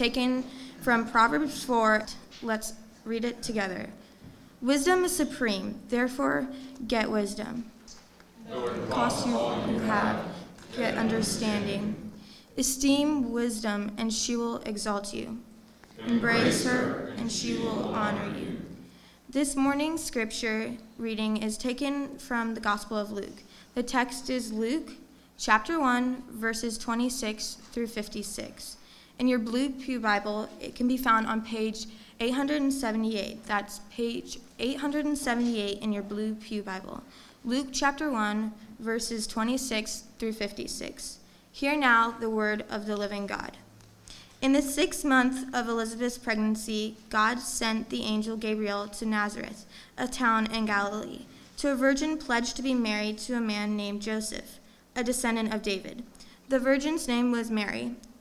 taken from Proverbs 4. Let's read it together. Wisdom is supreme, therefore get wisdom. Cost you who have, get understanding. Esteem wisdom, and she will exalt you. Embrace her, and she will honor you. This morning's scripture reading is taken from the Gospel of Luke. The text is Luke chapter 1, verses 26 through 56. In your Blue Pew Bible, it can be found on page 878. That's page 878 in your Blue Pew Bible. Luke chapter 1, verses 26 through 56. Hear now the word of the living God. In the sixth month of Elizabeth's pregnancy, God sent the angel Gabriel to Nazareth, a town in Galilee, to a virgin pledged to be married to a man named Joseph, a descendant of David. The virgin's name was Mary.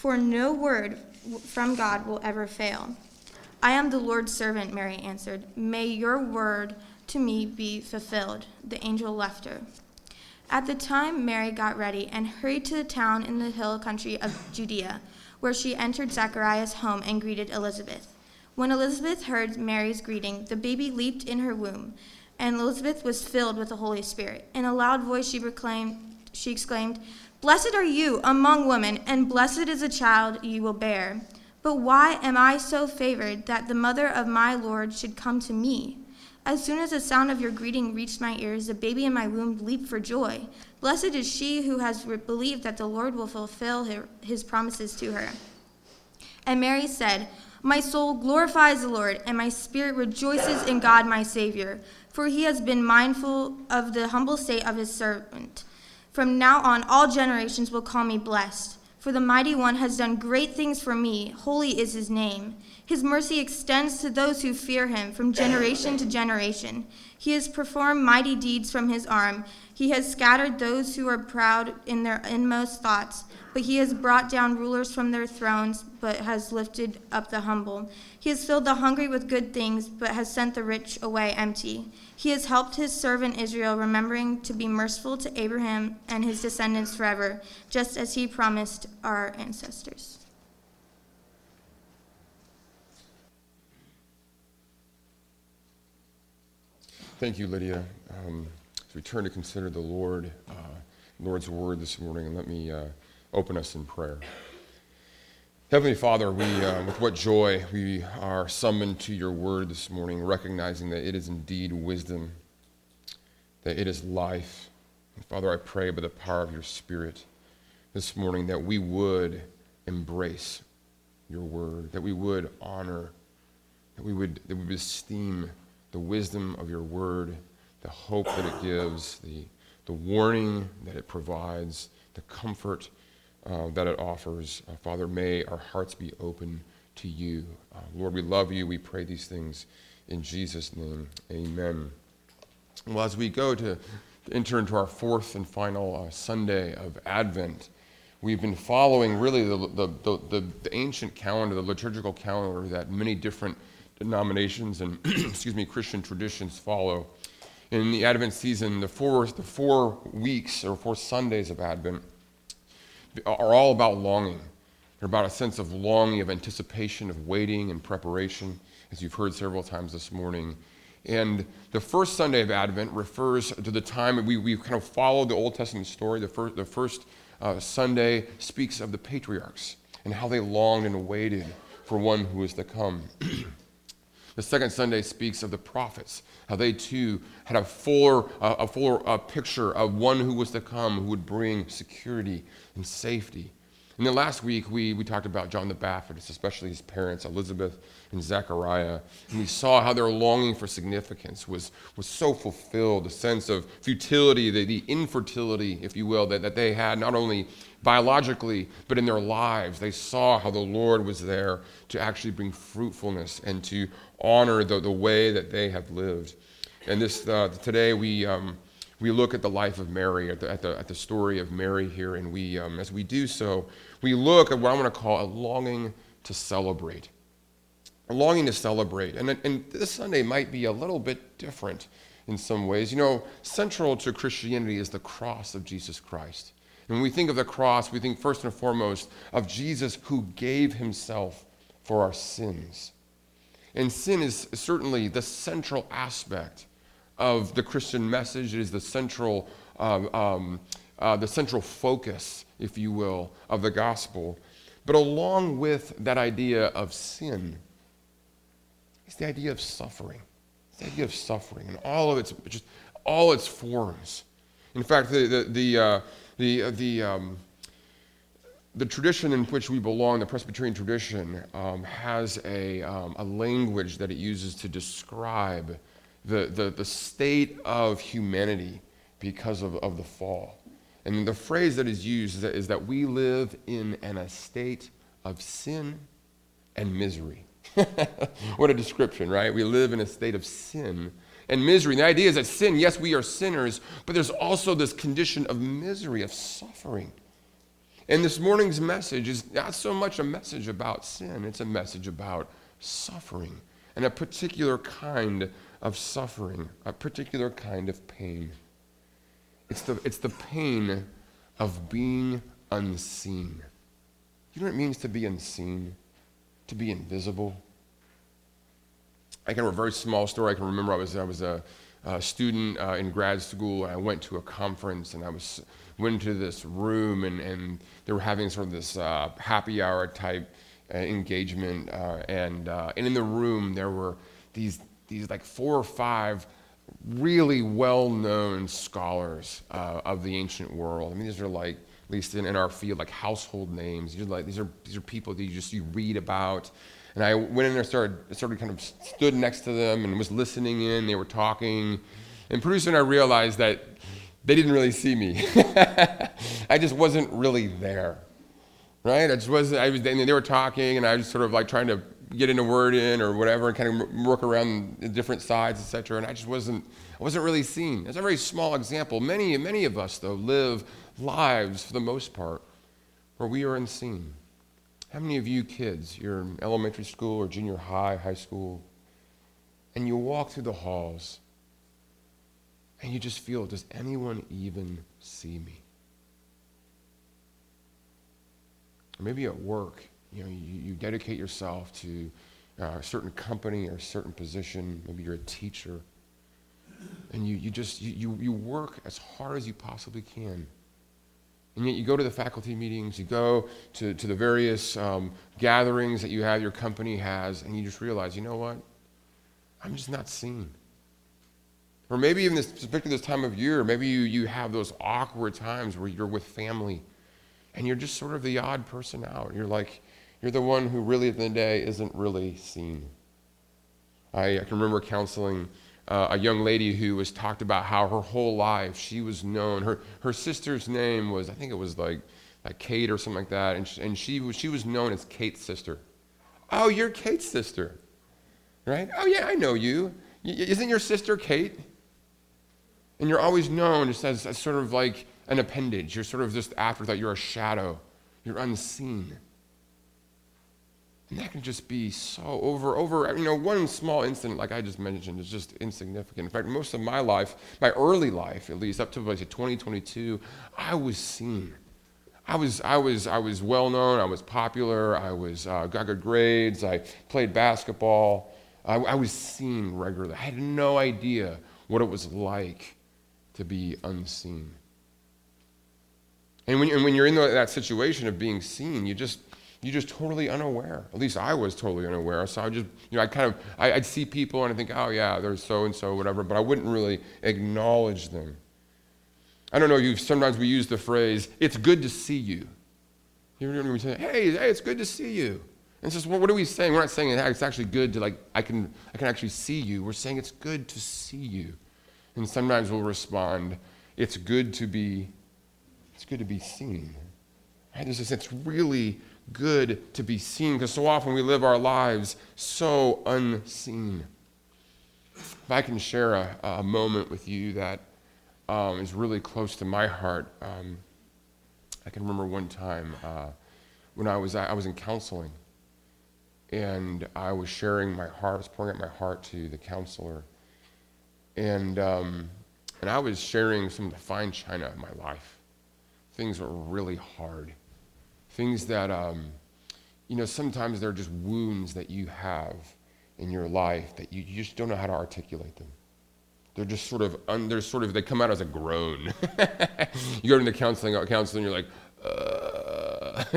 For no word from God will ever fail. I am the Lord's servant, Mary answered. May your word to me be fulfilled. The angel left her. At the time, Mary got ready and hurried to the town in the hill country of Judea, where she entered Zechariah's home and greeted Elizabeth. When Elizabeth heard Mary's greeting, the baby leaped in her womb, and Elizabeth was filled with the Holy Spirit. In a loud voice, she proclaimed, she exclaimed, Blessed are you among women, and blessed is the child you will bear. But why am I so favored that the mother of my Lord should come to me? As soon as the sound of your greeting reached my ears, the baby in my womb leaped for joy. Blessed is she who has believed that the Lord will fulfill his promises to her. And Mary said, My soul glorifies the Lord, and my spirit rejoices in God my Savior, for he has been mindful of the humble state of his servant. From now on, all generations will call me blessed. For the mighty one has done great things for me. Holy is his name. His mercy extends to those who fear him from generation to generation. He has performed mighty deeds from his arm. He has scattered those who are proud in their inmost thoughts. But he has brought down rulers from their thrones, but has lifted up the humble. He has filled the hungry with good things, but has sent the rich away empty. He has helped his servant Israel, remembering to be merciful to Abraham and his descendants forever, just as he promised our ancestors. Thank you, Lydia. Um, as we turn to consider the Lord, uh, Lord's word this morning, and let me uh, open us in prayer. Heavenly Father, we, uh, with what joy we are summoned to your word this morning, recognizing that it is indeed wisdom, that it is life. And Father, I pray by the power of your Spirit this morning that we would embrace your word, that we would honor, that we would, that we would esteem the wisdom of your word, the hope that it gives, the, the warning that it provides, the comfort uh, that it offers. Uh, Father, may our hearts be open to you. Uh, Lord, we love you. We pray these things in Jesus' name. Amen. Well, as we go to enter into our fourth and final uh, Sunday of Advent, we've been following really the, the, the, the, ancient calendar, the liturgical calendar that many different denominations and excuse me, Christian traditions follow. In the Advent season, the four, the four weeks or four Sundays of Advent are all about longing. They're about a sense of longing, of anticipation, of waiting and preparation, as you've heard several times this morning. And the first Sunday of Advent refers to the time we, we kind of follow the Old Testament story. The first, the first uh, Sunday speaks of the patriarchs and how they longed and waited for one who was to come. the second Sunday speaks of the prophets, how they too had a fuller, uh, a fuller uh, picture of one who was to come who would bring security and safety. And then last week, we, we talked about John the Baptist, especially his parents, Elizabeth and Zechariah. And we saw how their longing for significance was, was so fulfilled, the sense of futility, the, the infertility, if you will, that, that they had not only biologically, but in their lives. They saw how the Lord was there to actually bring fruitfulness and to honor the, the way that they have lived. And this uh, today, we. Um, we look at the life of Mary, at the, at the, at the story of Mary here, and we, um, as we do so, we look at what I want to call a longing to celebrate. Longing to celebrate. And, and this Sunday might be a little bit different in some ways. You know, central to Christianity is the cross of Jesus Christ. And when we think of the cross, we think first and foremost of Jesus who gave himself for our sins. And sin is certainly the central aspect of the Christian message. It is the central, uh, um, uh, the central focus, if you will, of the gospel. But along with that idea of sin, is the idea of suffering. It's the idea of suffering and all of its just all its forms. In fact, the the the uh, the, uh, the um, the tradition in which we belong, the Presbyterian tradition, um, has a, um, a language that it uses to describe the, the, the state of humanity because of, of the fall. And the phrase that is used is that, is that we live in an estate of sin and misery. what a description, right? We live in a state of sin and misery. And the idea is that sin, yes, we are sinners, but there's also this condition of misery, of suffering. And this morning's message is not so much a message about sin, it's a message about suffering and a particular kind of suffering, a particular kind of pain. It's the, it's the pain of being unseen. You know what it means to be unseen? To be invisible? I can remember a very small story. I can remember I was, I was a, a student uh, in grad school, and I went to a conference, and I was, went into this room, and, and they were having sort of this uh, happy hour type uh, engagement. Uh, and, uh, and in the room, there were these these like four or five really well-known scholars uh, of the ancient world. I mean, these are like, at least in, in our field, like household names. Are like these are these are people that you just you read about. And I went in there, started started kind of stood next to them and was listening in. They were talking, and pretty soon I realized that they didn't really see me. I just wasn't really there, right? I just wasn't. I was. They were talking, and I was sort of like trying to getting a word in or whatever and kind of work around the different sides, etc. And I just wasn't, I wasn't really seen. It's a very small example. Many, many of us, though, live lives, for the most part, where we are unseen. How many of you kids, you're in elementary school or junior high, high school, and you walk through the halls and you just feel, does anyone even see me? Or maybe at work, you know, you, you dedicate yourself to uh, a certain company or a certain position. Maybe you're a teacher. And you, you just, you, you, you work as hard as you possibly can. And yet you go to the faculty meetings, you go to, to the various um, gatherings that you have, your company has, and you just realize, you know what? I'm just not seen. Or maybe even this, particularly this time of year, maybe you, you have those awkward times where you're with family and you're just sort of the odd person out. You're like, you're the one who really, at the end of the day, isn't really seen. I, I can remember counseling uh, a young lady who was talked about how her whole life she was known. Her, her sister's name was, I think it was like, like Kate or something like that, and she, and she, was, she was known as Kate's sister. Oh, you're Kate's sister, right? Oh, yeah, I know you. Y- isn't your sister Kate? And you're always known just as, as sort of like an appendage. You're sort of just afterthought. You're a shadow. You're unseen. And that can just be so over, over, you know, one small incident, like I just mentioned, is just insignificant. In fact, most of my life, my early life, at least up to like 2022, I was seen. I was, I was, I was well known. I was popular. I was uh, got good grades. I played basketball. I, I was seen regularly. I had no idea what it was like to be unseen. And when, and when you're in that situation of being seen, you just you're just totally unaware. At least I was totally unaware. So I just, you know, I kind of, I, would see people and I think, oh yeah, there's so and so, whatever, but I wouldn't really acknowledge them. I don't know, you sometimes we use the phrase, it's good to see you. You know what I'm saying? Hey, hey, it's good to see you. And it's just, well, what are we saying? We're not saying it's actually good to like, I can, I can actually see you. We're saying it's good to see you. And sometimes we'll respond, it's good to be, it's good to be seen. Right? There's this, it's really good to be seen because so often we live our lives so unseen. If I can share a, a moment with you that um, is really close to my heart, um, I can remember one time uh, when I was, I was in counseling and I was sharing my heart, I was pouring out my heart to the counselor. And, um, and I was sharing some of the fine china of my life. Things were really hard things that, um, you know, sometimes they're just wounds that you have in your life that you, you just don't know how to articulate them. They're just sort of, un, they're sort of, they come out as a groan. you go into counseling, uh, counseling, you're like, uh.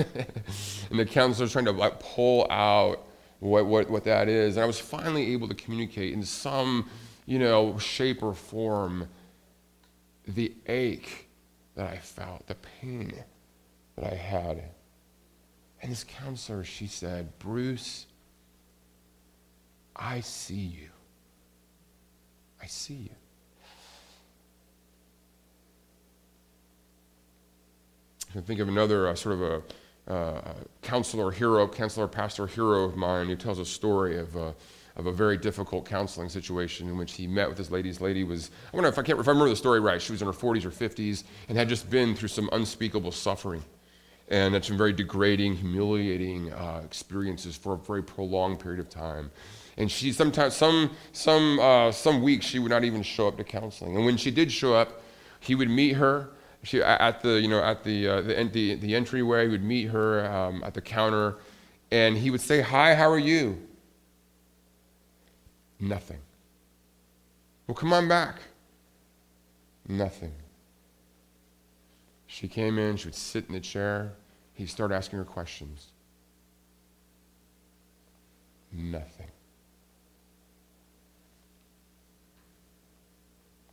and the counselor's trying to like pull out what, what, what that is. And I was finally able to communicate in some, you know, shape or form the ache that I felt, the pain that I had. And his counselor, she said, Bruce, I see you. I see you. I can think of another uh, sort of a uh, counselor hero, counselor pastor hero of mine who tells a story of, uh, of a very difficult counseling situation in which he met with this lady. This lady was, I wonder if I can't, if I remember the story right, she was in her 40s or 50s and had just been through some unspeakable suffering and had some very degrading, humiliating uh, experiences for a very prolonged period of time. And she sometimes, some, some, uh, some weeks, she would not even show up to counseling. And when she did show up, he would meet her she, at the, you know, at the, uh, the, the, the, entryway. He would meet her um, at the counter, and he would say, "Hi, how are you?" Nothing. Well, come on back. Nothing. She came in, she would sit in the chair. He'd start asking her questions. Nothing.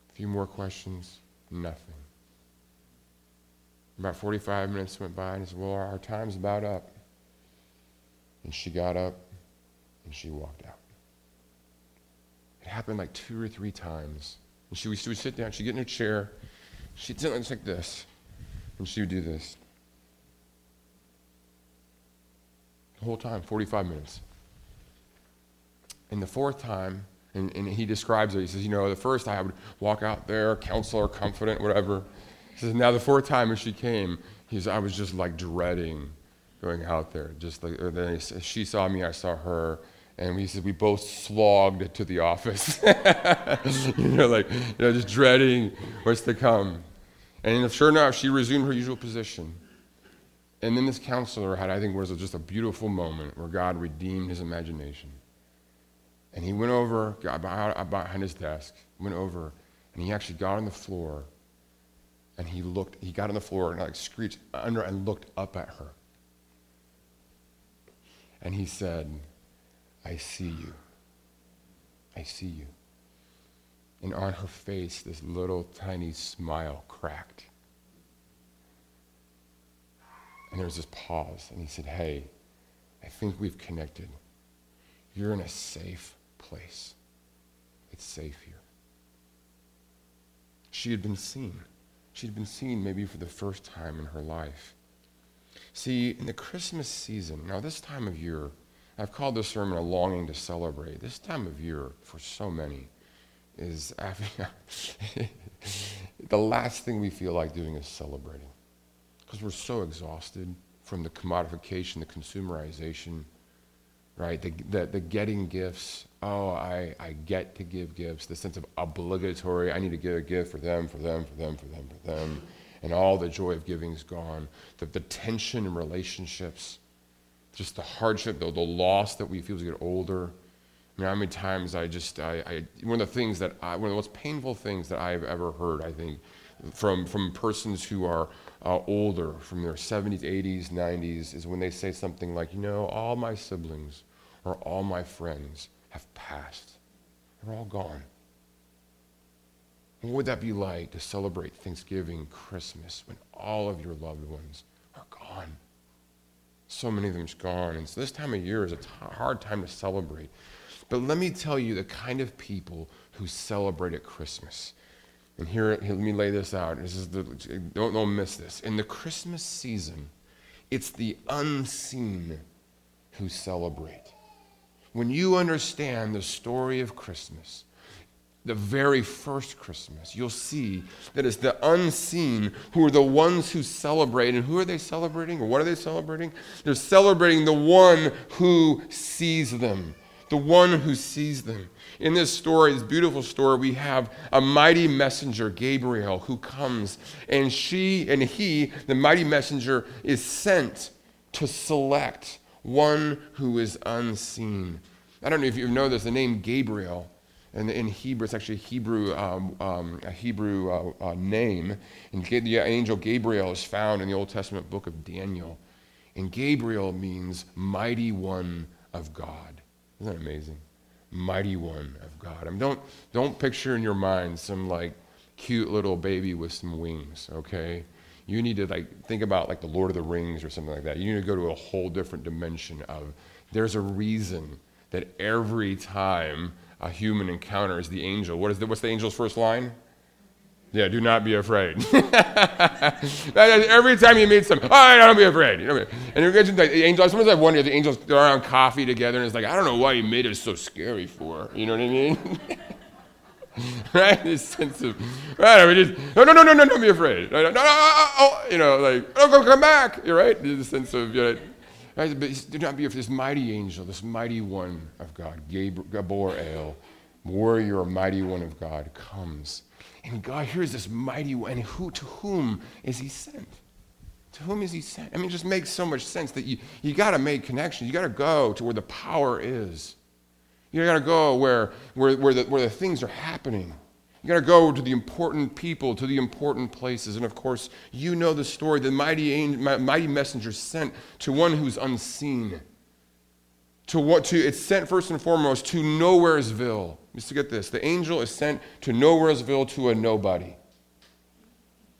A few more questions, nothing. About 45 minutes went by, and he said, Well, our time's about up. And she got up and she walked out. It happened like two or three times. And she would, she would sit down, she'd get in her chair, she'd sit like this. And she would do this. The whole time, 45 minutes. And the fourth time, and, and he describes it, he says, you know, the first time I would walk out there, counselor, confident, whatever. He says, now the fourth time as she came, he says, I was just like dreading going out there. Just like, then he, she saw me, I saw her, and we said we both slogged to the office. you know, like, you know, just dreading what's to come. And sure enough, she resumed her usual position. And then this counselor had, I think, was just a beautiful moment where God redeemed his imagination. And he went over, got behind his desk, went over, and he actually got on the floor, and he looked, he got on the floor and like screeched under and looked up at her. And he said, I see you. I see you. And on her face, this little tiny smile cracked. And there was this pause, and he said, Hey, I think we've connected. You're in a safe place. It's safe here. She had been seen. She had been seen maybe for the first time in her life. See, in the Christmas season, now this time of year, I've called this sermon a longing to celebrate. This time of year, for so many, is the last thing we feel like doing is celebrating because we're so exhausted from the commodification, the consumerization, right? The, the, the, getting gifts. Oh, I, I get to give gifts. The sense of obligatory, I need to give a gift for them, for them, for them, for them, for them. And all the joy of giving is gone. The, the tension in relationships, just the hardship, the, the loss that we feel as we get older I mean, how many times I just, I, I, one of the things that, I, one of the most painful things that I've ever heard, I think, from, from persons who are uh, older, from their 70s, 80s, 90s, is when they say something like, you know, all my siblings or all my friends have passed. They're all gone. What would that be like to celebrate Thanksgiving, Christmas, when all of your loved ones are gone? So many of them's gone. And so this time of year is a t- hard time to celebrate. But let me tell you the kind of people who celebrate at Christmas. And here, let me lay this out. This is the, don't, don't miss this. In the Christmas season, it's the unseen who celebrate. When you understand the story of Christmas, the very first Christmas, you'll see that it's the unseen who are the ones who celebrate. And who are they celebrating? Or what are they celebrating? They're celebrating the one who sees them. The one who sees them. In this story, this beautiful story, we have a mighty messenger, Gabriel, who comes, and she and he, the mighty messenger, is sent to select one who is unseen. I don't know if you know this, the name Gabriel and in Hebrew, it's actually a Hebrew, um, um, a Hebrew uh, uh, name. And the angel Gabriel is found in the Old Testament book of Daniel. And Gabriel means mighty one of God. Isn't that amazing? Mighty one of God. I mean, don't, don't picture in your mind some like cute little baby with some wings, okay? You need to like think about like the Lord of the Rings or something like that. You need to go to a whole different dimension of there's a reason that every time a human encounters the angel. What is the, what's the angel's first line? Yeah, do not be afraid. Every time you meet someone, oh, don't be afraid. and you're getting like the angels. Sometimes I wonder the angels they're around coffee together, and it's like I don't know why you made it so scary for. You know what I mean? right? This sense of right. Mean, just no, no, no, no, no, don't be afraid. No, no, no, oh, you know, like oh, come back. You're right. There's a sense of you know, Right? But do not be afraid. This mighty angel, this mighty one of God, Gabriel, warrior, mighty one of God, comes. And God hears this mighty one. And who, to whom is he sent? To whom is he sent? I mean, it just makes so much sense that you, you got to make connections. You got to go to where the power is. You got to go where, where, where, the, where the things are happening. You got to go to the important people, to the important places. And of course, you know the story. The mighty, angel, mighty messenger sent to one who's unseen. To what to it's sent first and foremost to Nowheresville. Just to get this. The angel is sent to Nowheresville to a nobody.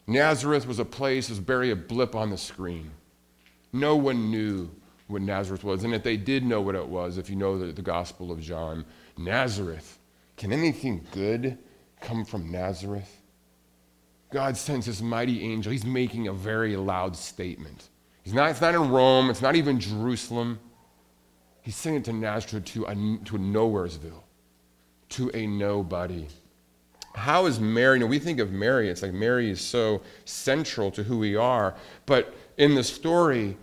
Nazareth was a place, was barely a blip on the screen. No one knew what Nazareth was. And if they did know what it was, if you know the, the Gospel of John, Nazareth, can anything good come from Nazareth? God sends this mighty angel. He's making a very loud statement. He's not, it's not in Rome, it's not even Jerusalem. He's sending it to Nazareth, to a, to a nowheresville, to a nobody. How is Mary? You know, we think of Mary, it's like Mary is so central to who we are. But in the story,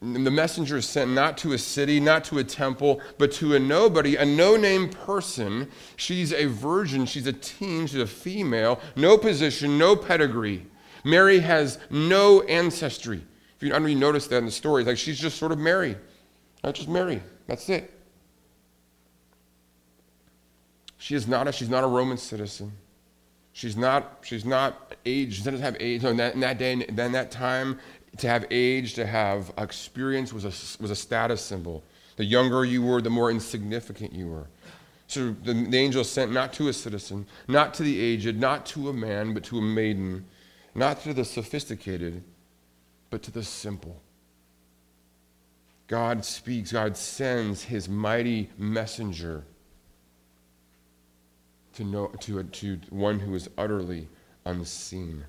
the messenger is sent not to a city, not to a temple, but to a nobody, a no name person. She's a virgin, she's a teen, she's a female, no position, no pedigree. Mary has no ancestry. If you, I don't know you notice that in the story, it's like she's just sort of Mary. Not just Mary. That's it. She is not a, she's not a Roman citizen. She's not, she's not age, she doesn't have age. No, in, that, in that day, in that time, to have age, to have experience was a, was a status symbol. The younger you were, the more insignificant you were. So the, the angel sent not to a citizen, not to the aged, not to a man, but to a maiden, not to the sophisticated, but to the simple. God speaks, God sends his mighty messenger to, know, to, to one who is utterly unseen.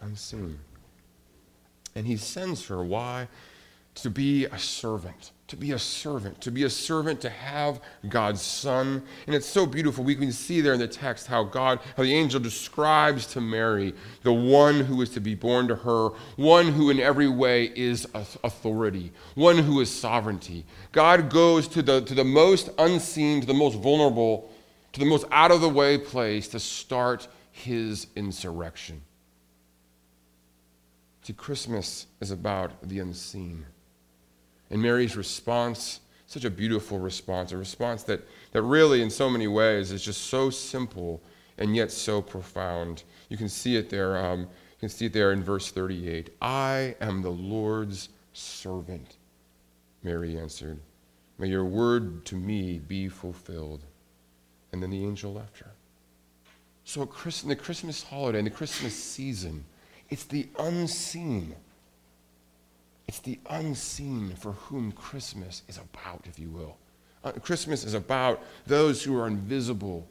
Unseen. And he sends her. Why? To be a servant. To be a servant. To be a servant, to have God's Son. And it's so beautiful. We can see there in the text how God, how the angel describes to Mary the one who is to be born to her, one who in every way is authority, one who is sovereignty. God goes to the, to the most unseen, to the most vulnerable, to the most out of the way place to start his insurrection. See, Christmas is about the unseen. And Mary's response, such a beautiful response, a response that, that really, in so many ways, is just so simple and yet so profound. You can see it there. Um, you can see it there in verse 38. I am the Lord's servant, Mary answered. May your word to me be fulfilled. And then the angel left her. So, in the Christmas holiday, in the Christmas season, it's the unseen. It's the unseen for whom Christmas is about, if you will. Uh, Christmas is about those who are invisible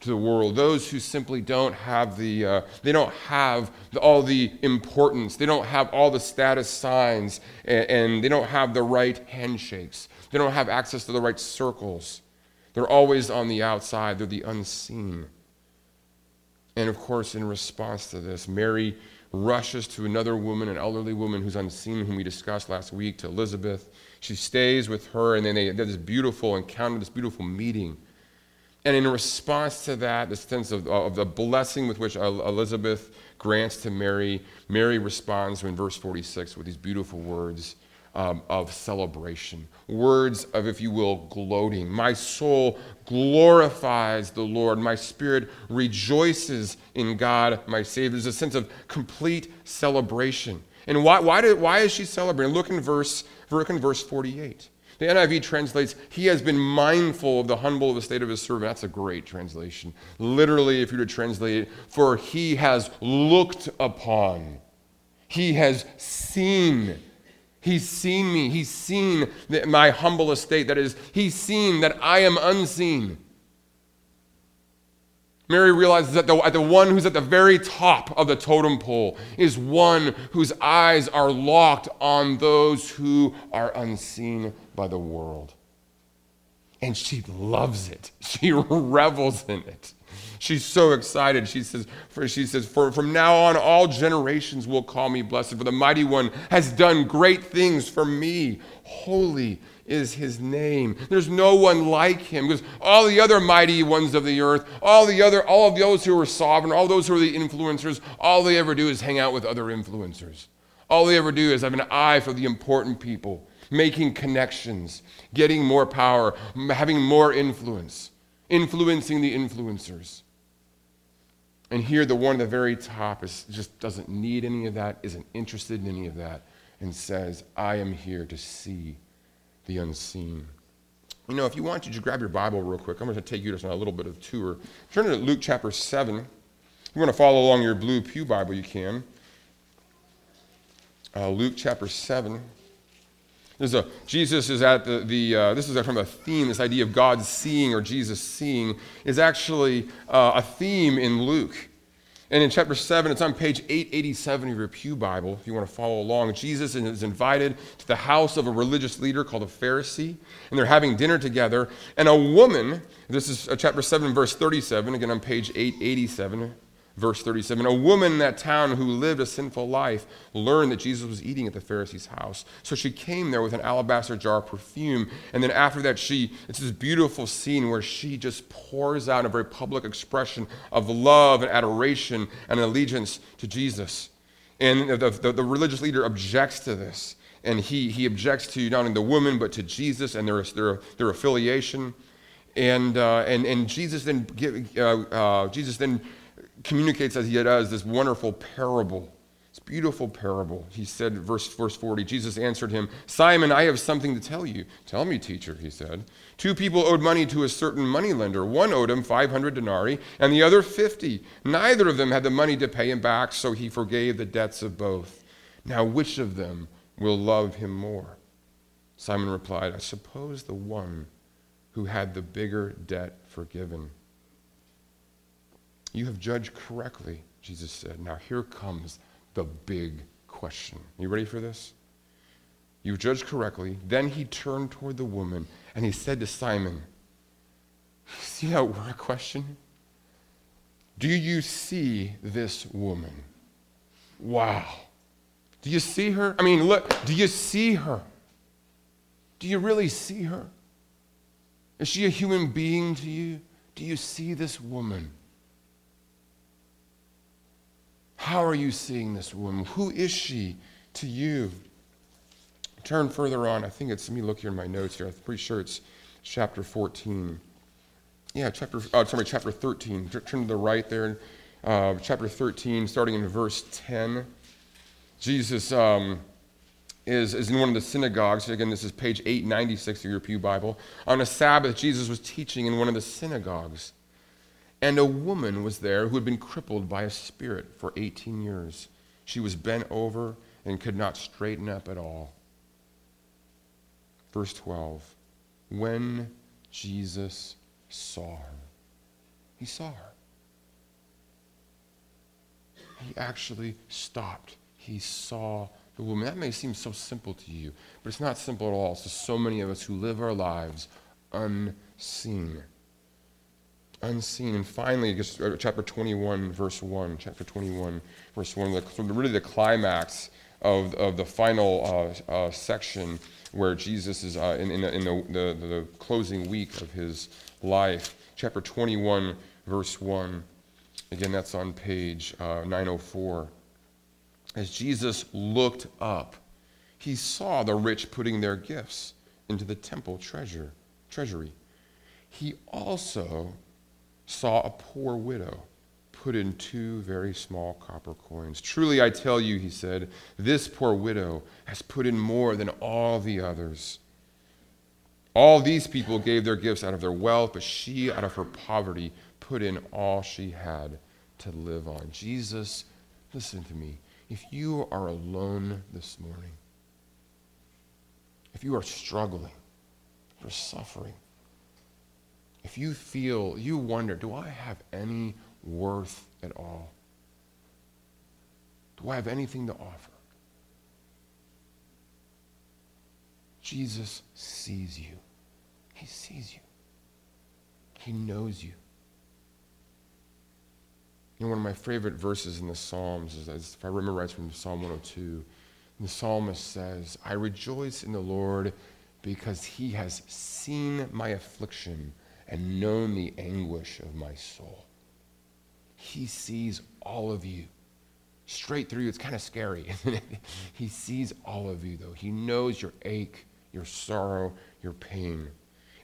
to the world, those who simply don't have the, uh, they don't have the, all the importance, they don't have all the status signs, and, and they don't have the right handshakes, they don't have access to the right circles. They're always on the outside, they're the unseen. And of course, in response to this, Mary rushes to another woman, an elderly woman who's unseen, whom we discussed last week, to Elizabeth. She stays with her, and then they have this beautiful encounter, this beautiful meeting. And in response to that, the sense of, of the blessing with which Elizabeth grants to Mary, Mary responds in verse 46 with these beautiful words um, of celebration, words of, if you will, gloating. My soul glorifies the Lord. My spirit rejoices in God, my Savior. There's a sense of complete celebration. And why, why, did, why is she celebrating? Look in verse, look in verse 48. The NIV translates, He has been mindful of the humble of the state of His servant. That's a great translation. Literally, if you were to translate it, for He has looked upon, He has seen He's seen me. He's seen my humble estate. That is, he's seen that I am unseen. Mary realizes that the, the one who's at the very top of the totem pole is one whose eyes are locked on those who are unseen by the world. And she loves it, she revels in it. She's so excited. She says, for, she says for, From now on, all generations will call me blessed, for the mighty one has done great things for me. Holy is his name. There's no one like him because all the other mighty ones of the earth, all the other, all of those who are sovereign, all those who are the influencers, all they ever do is hang out with other influencers. All they ever do is have an eye for the important people, making connections, getting more power, having more influence, influencing the influencers. And here, the one at the very top is, just doesn't need any of that, isn't interested in any of that, and says, I am here to see the unseen. You know, if you want to, just grab your Bible real quick. I'm going to take you to a little bit of tour. Turn to Luke chapter 7. If you want to follow along your blue Pew Bible, you can. Uh, Luke chapter 7. There's a, Jesus is at the, the uh, this is from a theme, this idea of God seeing or Jesus seeing is actually uh, a theme in Luke. And in chapter 7, it's on page 887 of your Pew Bible, if you want to follow along. Jesus is invited to the house of a religious leader called a Pharisee, and they're having dinner together. And a woman, this is uh, chapter 7, verse 37, again on page 887, Verse 37 A woman in that town who lived a sinful life learned that Jesus was eating at the Pharisee's house. So she came there with an alabaster jar of perfume. And then after that, she, it's this beautiful scene where she just pours out a very public expression of love and adoration and allegiance to Jesus. And the, the, the religious leader objects to this. And he, he objects to not only the woman, but to Jesus and their, their, their affiliation. And, uh, and, and Jesus then, give, uh, uh, Jesus then communicates as he does this wonderful parable. This beautiful parable. He said, verse, verse 40, Jesus answered him, Simon, I have something to tell you. Tell me, teacher, he said. Two people owed money to a certain moneylender. One owed him 500 denarii, and the other 50. Neither of them had the money to pay him back, so he forgave the debts of both. Now, which of them will love him more? Simon replied, I suppose the one who had the bigger debt forgiven. You have judged correctly, Jesus said. Now here comes the big question. You ready for this? You judged correctly. Then he turned toward the woman and he said to Simon, See that word question? Do you see this woman? Wow. Do you see her? I mean, look, do you see her? Do you really see her? Is she a human being to you? Do you see this woman? How are you seeing this woman? Who is she to you? Turn further on. I think it's, let me look here in my notes here. I'm pretty sure it's chapter 14. yeah, chapter, uh, sorry, chapter 13. Turn to the right there. Uh, chapter 13, starting in verse 10. Jesus um, is, is in one of the synagogues. Again, this is page 896 of your Pew Bible. On a Sabbath, Jesus was teaching in one of the synagogues. And a woman was there who had been crippled by a spirit for 18 years. She was bent over and could not straighten up at all. Verse 12 When Jesus saw her, he saw her. He actually stopped. He saw the woman. That may seem so simple to you, but it's not simple at all to so many of us who live our lives unseen. Unseen. And finally, uh, chapter 21, verse 1. Chapter 21, verse 1. The, really the climax of, of the final uh, uh, section where Jesus is uh, in, in, the, in the, the, the closing week of his life. Chapter 21, verse 1. Again, that's on page uh, 904. As Jesus looked up, he saw the rich putting their gifts into the temple treasure, treasury. He also saw a poor widow put in two very small copper coins. Truly, I tell you, he said, this poor widow has put in more than all the others. All these people gave their gifts out of their wealth, but she, out of her poverty, put in all she had to live on. Jesus, listen to me. If you are alone this morning, if you are struggling, you're suffering, if you feel, you wonder, do I have any worth at all? Do I have anything to offer? Jesus sees you. He sees you. He knows you. You know, one of my favorite verses in the Psalms is, if I remember right, from Psalm 102. The psalmist says, I rejoice in the Lord because he has seen my affliction and known the anguish of my soul. He sees all of you. Straight through you, it's kind of scary, he sees all of you, though. He knows your ache, your sorrow, your pain.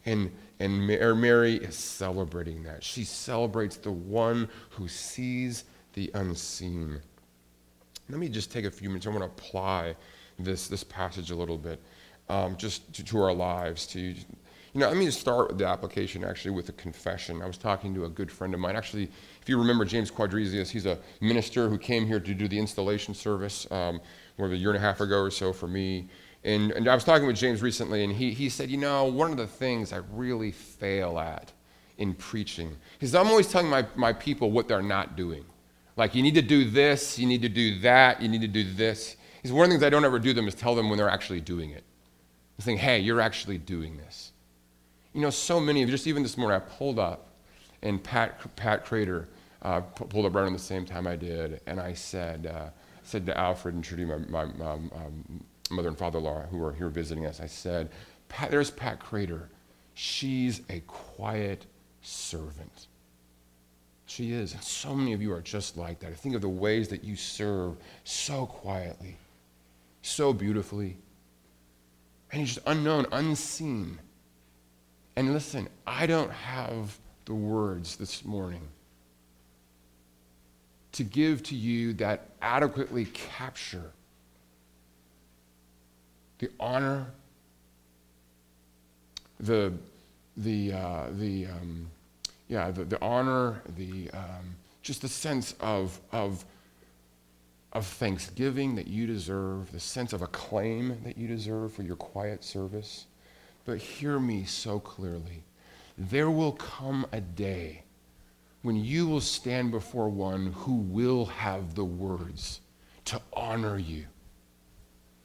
And, and Mary is celebrating that. She celebrates the one who sees the unseen. Let me just take a few minutes. I want to apply this, this passage a little bit um, just to, to, our lives. To, you know, let me just start with the application actually with a confession. I was talking to a good friend of mine. Actually, if you remember James Quadresius, he's a minister who came here to do the installation service um, more than a year and a half ago or so for me. And, and I was talking with James recently, and he, he said, You know, one of the things I really fail at in preaching is I'm always telling my, my people what they're not doing. Like, you need to do this, you need to do that, you need to do this. He said, One of the things I don't ever do them is tell them when they're actually doing it. I'm saying, Hey, you're actually doing this. You know, so many of just even this morning, I pulled up, and Pat, Pat Crater uh, pulled up right around the same time I did, and I said, uh, said to Alfred and Trudy, my, my, my um, mother and father-in-law who are here visiting us, I said, Pat, there's Pat Crater. She's a quiet servant. She is. And so many of you are just like that. I think of the ways that you serve so quietly, so beautifully. And you're just unknown, unseen. And listen, I don't have the words this morning to give to you that adequately capture the honor, the, the, uh, the, um, yeah, the, the honor, the, um, just the sense of, of, of thanksgiving that you deserve, the sense of acclaim that you deserve for your quiet service. But hear me so clearly. There will come a day when you will stand before one who will have the words to honor you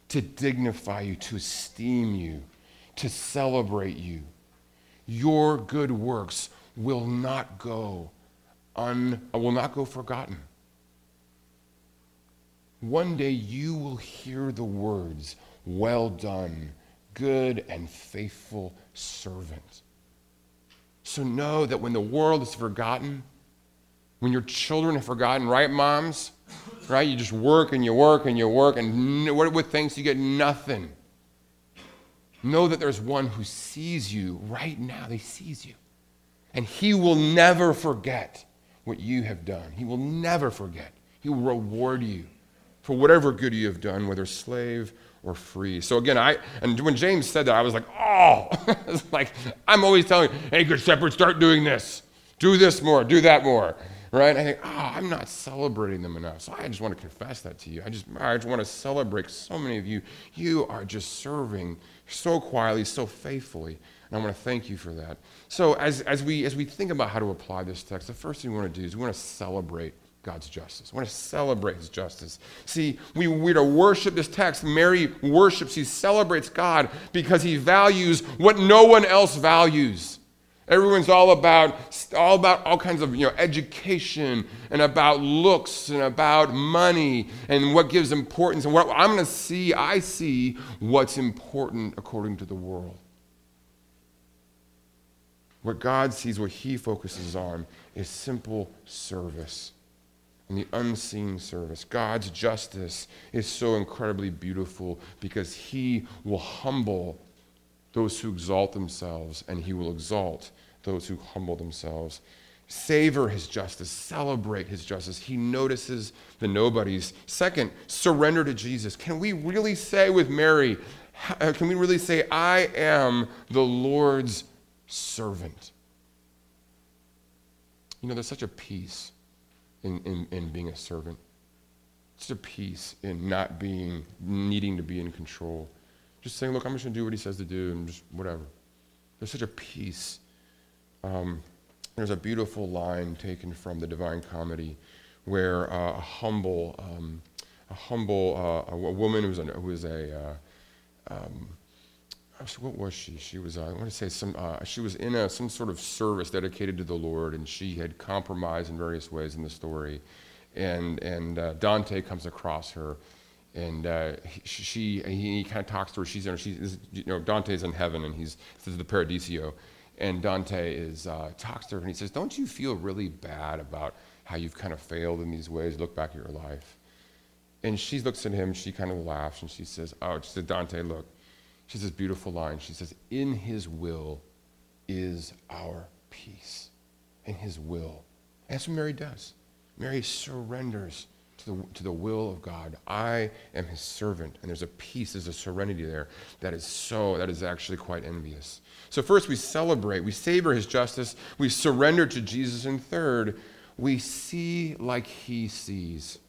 to dignify you, to esteem you, to celebrate you. Your good works will not go un, uh, will not go forgotten. One day you will hear the words, Well done, good and faithful servant. So know that when the world is forgotten, when your children are forgotten, right, moms? Right? You just work and you work and you work, and with things you get nothing. Know that there's one who sees you right now. He sees you. And He will never forget what you have done. He will never forget. He will reward you for whatever good you have done, whether slave or free. So again, I and when James said that, I was like, oh, like I'm always telling, hey, good shepherd, start doing this, do this more, do that more, right? I think, oh, I'm not celebrating them enough. So I just want to confess that to you. I just, I just want to celebrate so many of you. You are just serving so quietly, so faithfully, and I want to thank you for that. So as as we as we think about how to apply this text, the first thing we want to do is we want to celebrate God's justice. We want to celebrate his justice. See, we, we're to worship this text. Mary worships, he celebrates God because he values what no one else values. Everyone's all about all about all kinds of you know education and about looks and about money and what gives importance and what I'm going to see I see what's important according to the world. What God sees what he focuses on is simple service and the unseen service. God's justice is so incredibly beautiful because He will humble those who exalt themselves, and He will exalt those who humble themselves. Savor His justice, celebrate His justice. He notices the nobodies. Second, surrender to Jesus. Can we really say with Mary, uh, can we really say, I am the Lord's servant? You know, there's such a peace in, in, in being a servant. It's a peace in not being, needing to be in control. Just saying, look, I'm just going to do what he says to do and just whatever. There's such a peace. Um, there's a beautiful line taken from the Divine Comedy where uh, a humble, um, a humble, uh, a, woman who was, who was a, uh, um, what was she? She was, uh, I want to say, some, uh, she was in a, some sort of service dedicated to the Lord, and she had compromised in various ways in the story. And, and uh, Dante comes across her, and uh, he, she, he, he kind of talks to her. She's in, she's, you know, Dante's in heaven, and he's, this is the Paradiso. And Dante is, uh, talks to her, and he says, Don't you feel really bad about how you've kind of failed in these ways? Look back at your life. And she looks at him, she kind of laughs, and she says, Oh, she said, Dante, look, she says, beautiful line. She says, In his will is our peace. In his will. And that's what Mary does. Mary surrenders to the, to the will of God. I am his servant. And there's a peace, there's a serenity there that is so, that is actually quite envious. So, first, we celebrate, we savor his justice, we surrender to Jesus. And third, we see like he sees.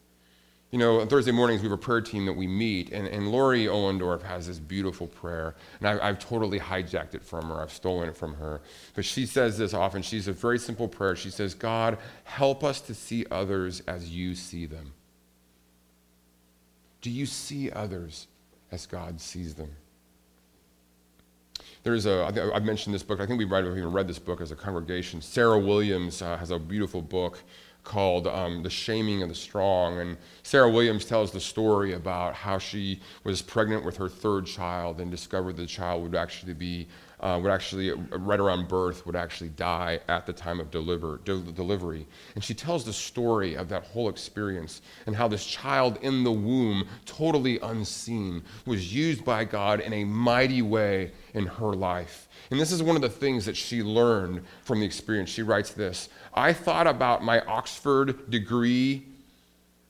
You know, on Thursday mornings, we have a prayer team that we meet, and, and Lori Ohlendorf has this beautiful prayer. And I, have totally hijacked it from her, I've stolen it from her. But she says this often. She's a very simple prayer. She says, God, help us to see others as you see them. Do you see others as God sees them? There's a, I've mentioned this book, I think we might have even read this book as a congregation. Sarah Williams uh, has a beautiful book called um, The Shaming of the Strong. And Sarah Williams tells the story about how she was pregnant with her third child and discovered the child would actually be, uh, would actually, right around birth, would actually die at the time of deliver, de- delivery. And she tells the story of that whole experience and how this child in the womb, totally unseen, was used by God in a mighty way in her life. And this is one of the things that she learned from the experience. She writes this I thought about my Oxford degree.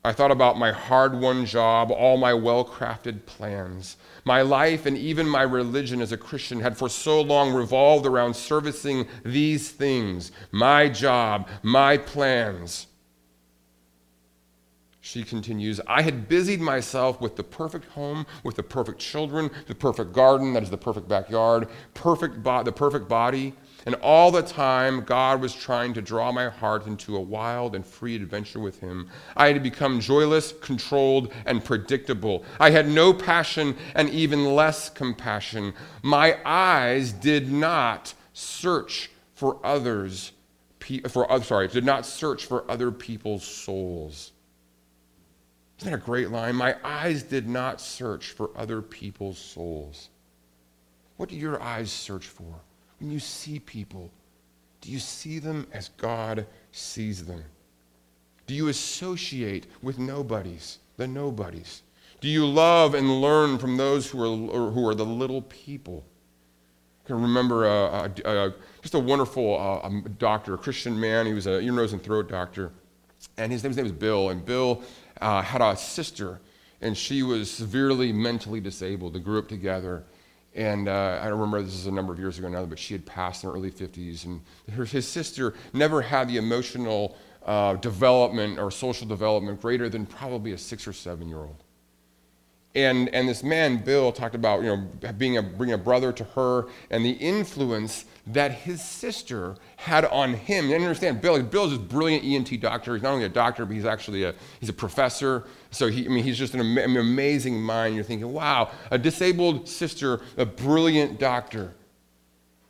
I thought about my hard won job, all my well crafted plans. My life and even my religion as a Christian had for so long revolved around servicing these things my job, my plans. She continues, I had busied myself with the perfect home, with the perfect children, the perfect garden, that is the perfect backyard, perfect bo- the perfect body. And all the time, God was trying to draw my heart into a wild and free adventure with Him. I had become joyless, controlled, and predictable. I had no passion and even less compassion. My eyes did not search for others, for, sorry, did not search for other people's souls. Isn't that a great line? My eyes did not search for other people's souls. What do your eyes search for? When you see people, do you see them as God sees them? Do you associate with nobodies, the nobodies? Do you love and learn from those who are, who are the little people? I can remember a, a, a, just a wonderful uh, a doctor, a Christian man. He was an ear, nose, and throat doctor. And his name, his name was Bill. And Bill uh, had a sister, and she was severely mentally disabled. They grew up together. And uh, I don't remember, this is a number of years ago now, but she had passed in her early 50s. And her, his sister never had the emotional uh, development or social development greater than probably a six or seven year old. And, and this man, Bill, talked about you know, being a, bringing a brother to her and the influence that his sister had on him. You understand, Bill, Bill's this brilliant ENT doctor. He's not only a doctor, but he's actually a, he's a professor. So he, I mean, he's just an, an amazing mind. You're thinking, wow, a disabled sister, a brilliant doctor.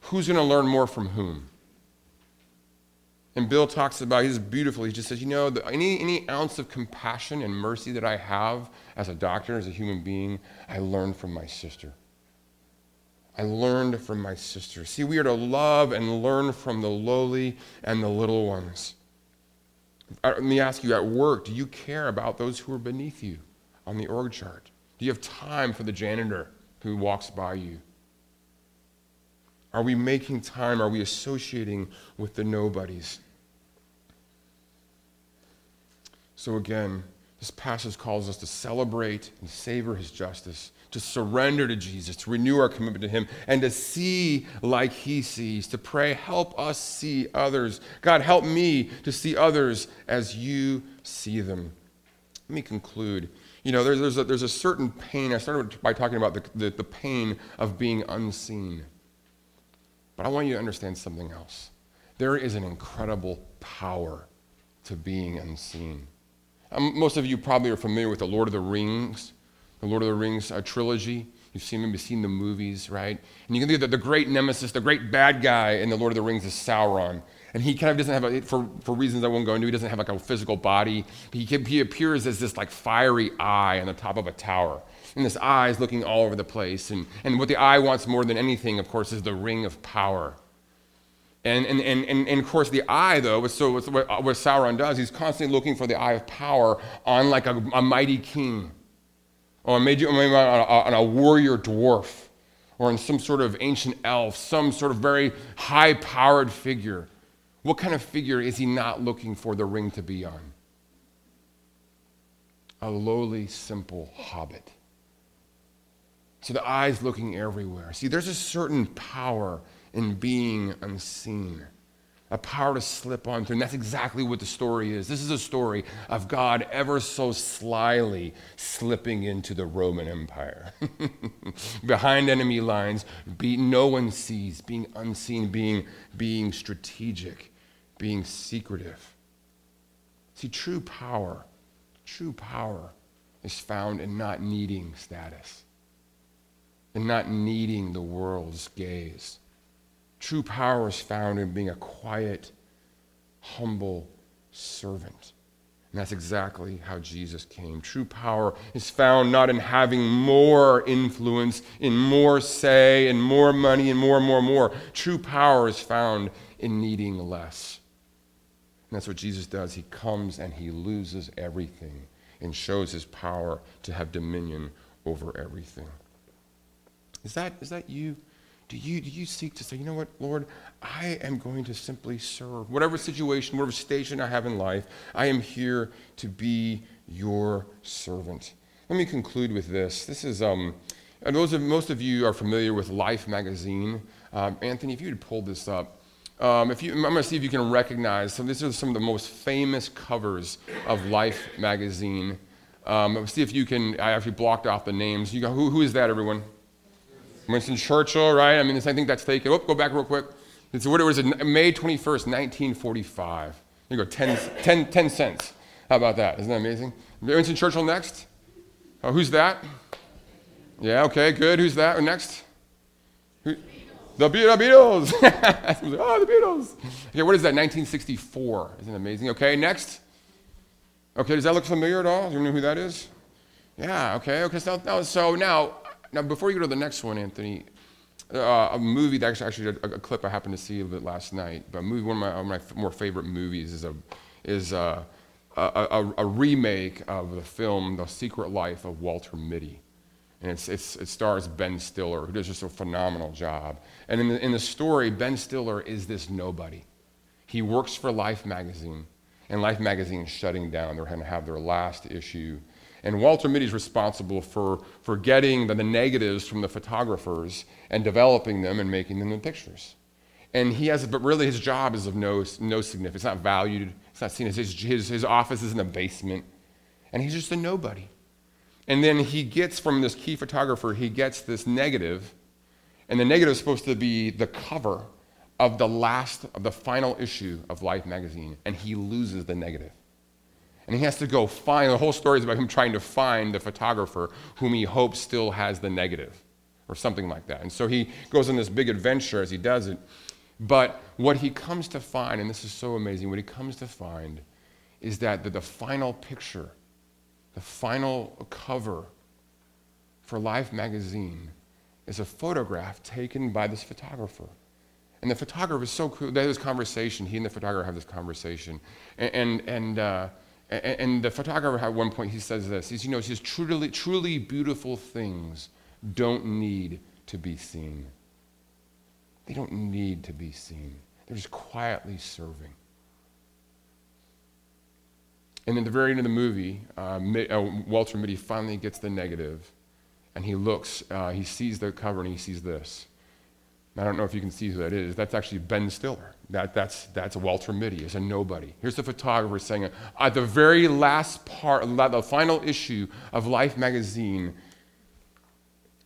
Who's going to learn more from whom? And Bill talks about, he's beautiful. He just says, you know, the, any, any ounce of compassion and mercy that I have as a doctor, as a human being, I learned from my sister. I learned from my sister. See, we are to love and learn from the lowly and the little ones. Uh, let me ask you at work, do you care about those who are beneath you on the org chart? Do you have time for the janitor who walks by you? Are we making time? Are we associating with the nobodies? So, again, this passage calls us to celebrate and savor his justice, to surrender to Jesus, to renew our commitment to him, and to see like he sees, to pray, help us see others. God, help me to see others as you see them. Let me conclude. You know, there's, there's, a, there's a certain pain. I started by talking about the, the, the pain of being unseen. But I want you to understand something else. There is an incredible power to being unseen. Um, most of you probably are familiar with the Lord of the Rings, the Lord of the Rings uh, trilogy. You've seen them, you've seen the movies, right? And you can think that the great nemesis, the great bad guy in the Lord of the Rings is Sauron. And he kind of doesn't have, a, for, for reasons I won't go into, he doesn't have like a physical body. He, he appears as this like fiery eye on the top of a tower. And this eye is looking all over the place. And, and what the eye wants more than anything, of course, is the ring of power. And, and, and, and, of course, the eye, though, so what, uh, what Sauron does, he's constantly looking for the eye of power on like a, a mighty king, or maybe on a warrior dwarf, or in some sort of ancient elf, some sort of very high powered figure. What kind of figure is he not looking for the ring to be on? A lowly, simple hobbit. So the eye's looking everywhere. See, there's a certain power in being unseen, a power to slip on through. And that's exactly what the story is. This is a story of God ever so slyly slipping into the Roman Empire. Behind enemy lines, be, no one sees, being unseen, being, being strategic, being secretive. See, true power, true power is found in not needing status, in not needing the world's gaze True power is found in being a quiet, humble servant. And that's exactly how Jesus came. True power is found not in having more influence, in more say, and more money, and more and more and more. True power is found in needing less. And that's what Jesus does. He comes and he loses everything and shows his power to have dominion over everything. Is that, is that you? Do you, do you seek to say, you know what, Lord, I am going to simply serve. Whatever situation, whatever station I have in life, I am here to be your servant. Let me conclude with this. This is, um, and those of, most of you are familiar with Life magazine. Um, Anthony, if you would pull this up. Um, if you, I'm going to see if you can recognize some. These are some of the most famous covers of Life magazine. Um, see if you can. I actually blocked off the names. You go, who, who is that, everyone? Winston Churchill, right? I mean, I think that's taken. Oh, go back real quick. It's, what it was it? May 21st, 1945. You go, 10, 10, 10 cents. How about that? Isn't that amazing? Winston Churchill next. Oh, who's that? Yeah, okay, good. Who's that next? Who? The Beatles. oh, the Beatles. Okay, what is that? 1964. Isn't amazing? Okay, next. Okay, does that look familiar at all? Do you know who that is? Yeah, okay, okay. So so now now, before you go to the next one, Anthony, uh, a movie that actually, actually a, a, clip I happened to see a bit last night. But a movie, one of my, one of my more favorite movies is a is a, a, a, remake of the film The Secret Life of Walter Mitty. And it's, it's, it stars Ben Stiller, who does just a phenomenal job. And in the, in the story, Ben Stiller is this nobody. He works for Life magazine, and Life magazine is shutting down. They're going to have their last issue. And Walter Mitty is responsible for, for getting the, the negatives from the photographers and developing them and making them in pictures. And he has, but really his job is of no, no significance. It's not valued. It's not seen as his, his, his office is in the basement. And he's just a nobody. And then he gets from this key photographer, he gets this negative, and the negative is supposed to be the cover of the last, of the final issue of Life magazine, and he loses the negative. And he has to go find, the whole story is about him trying to find the photographer whom he hopes still has the negative, or something like that. And so he goes on this big adventure as he does it. But what he comes to find, and this is so amazing, what he comes to find is that the, the final picture the final cover for Life magazine is a photograph taken by this photographer. And the photographer is so cool. They have this conversation. He and the photographer have this conversation. And, and, and, uh, and the photographer at one point, he says this. He's, you know, he says, truly, truly beautiful things don't need to be seen. They don't need to be seen. They're just quietly serving. And at the very end of the movie, uh, uh, Walter Mitty finally gets the negative, and he looks, uh, he sees the cover, and he sees this. I don't know if you can see who that is. That's actually Ben Stiller. That, that's, that's Walter Mitty, is a nobody. Here's the photographer saying, at the very last part, the final issue of Life magazine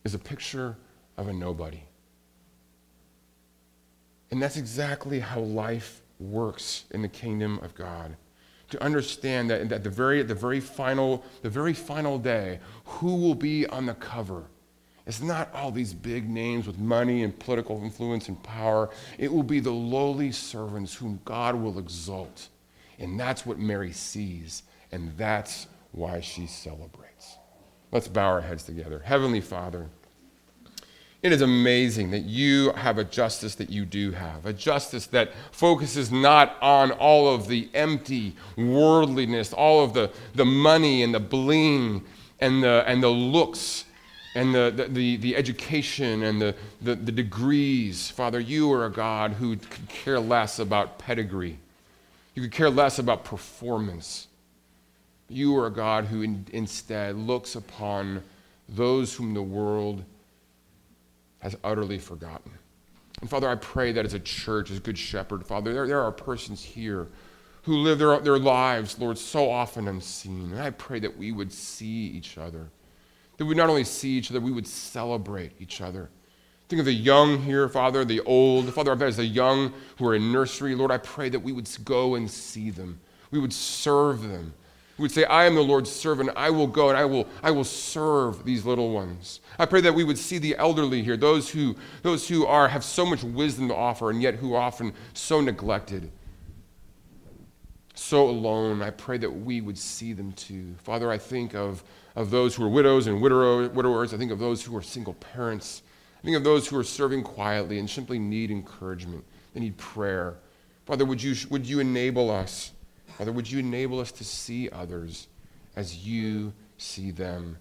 is a picture of a nobody. And that's exactly how life works in the kingdom of God to understand that at the very, the very final, the very final day, who will be on the cover? It's not all these big names with money and political influence and power. It will be the lowly servants whom God will exalt. And that's what Mary sees, and that's why she celebrates. Let's bow our heads together. Heavenly Father, it is amazing that you have a justice that you do have, a justice that focuses not on all of the empty worldliness, all of the, the money and the bling and the, and the looks and the, the, the, education and the, the, the degrees. Father, you are a God who could care less about pedigree, you could care less about performance. You are a God who in, instead looks upon those whom the world has utterly forgotten. And Father, I pray that as a church, as Good Shepherd, Father, there, there are persons here who live their, their lives, Lord, so often unseen. And I pray that we would see each other. That we not only see each other, we would celebrate each other. Think of the young here, Father, the old. Father, as the young who are in nursery, Lord, I pray that we would go and see them. We would serve them we would say, I am the Lord's servant. I will go and I will, I will serve these little ones. I pray that we would see the elderly here, those who, those who are, have so much wisdom to offer and yet who are often so neglected, so alone. I pray that we would see them too. Father, I think of, of those who are widows and widower, widowers. I think of those who are single parents. I think of those who are serving quietly and simply need encouragement. They need prayer. Father, would you, would you enable us? Father, would you enable us to see others as you see them?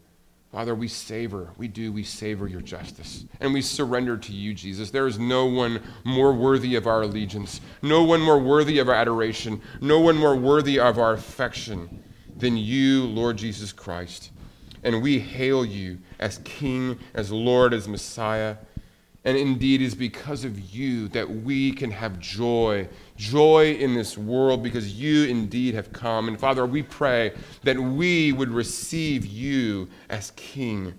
Father, we savor, we do, we savor your justice. And we surrender to you, Jesus. There is no one more worthy of our allegiance, no one more worthy of our adoration, no one more worthy of our affection than you, Lord Jesus Christ. And we hail you as King, as Lord, as Messiah. And indeed, it is because of you that we can have joy joy in this world because you indeed have come. And Father, we pray that we would receive you as King.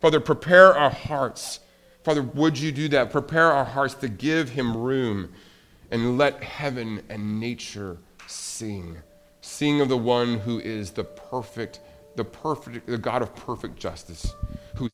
Father, prepare our hearts. Father, would you do that? Prepare our hearts to give him room and let heaven and nature sing. Sing of the one who is the perfect, the perfect, the God of perfect justice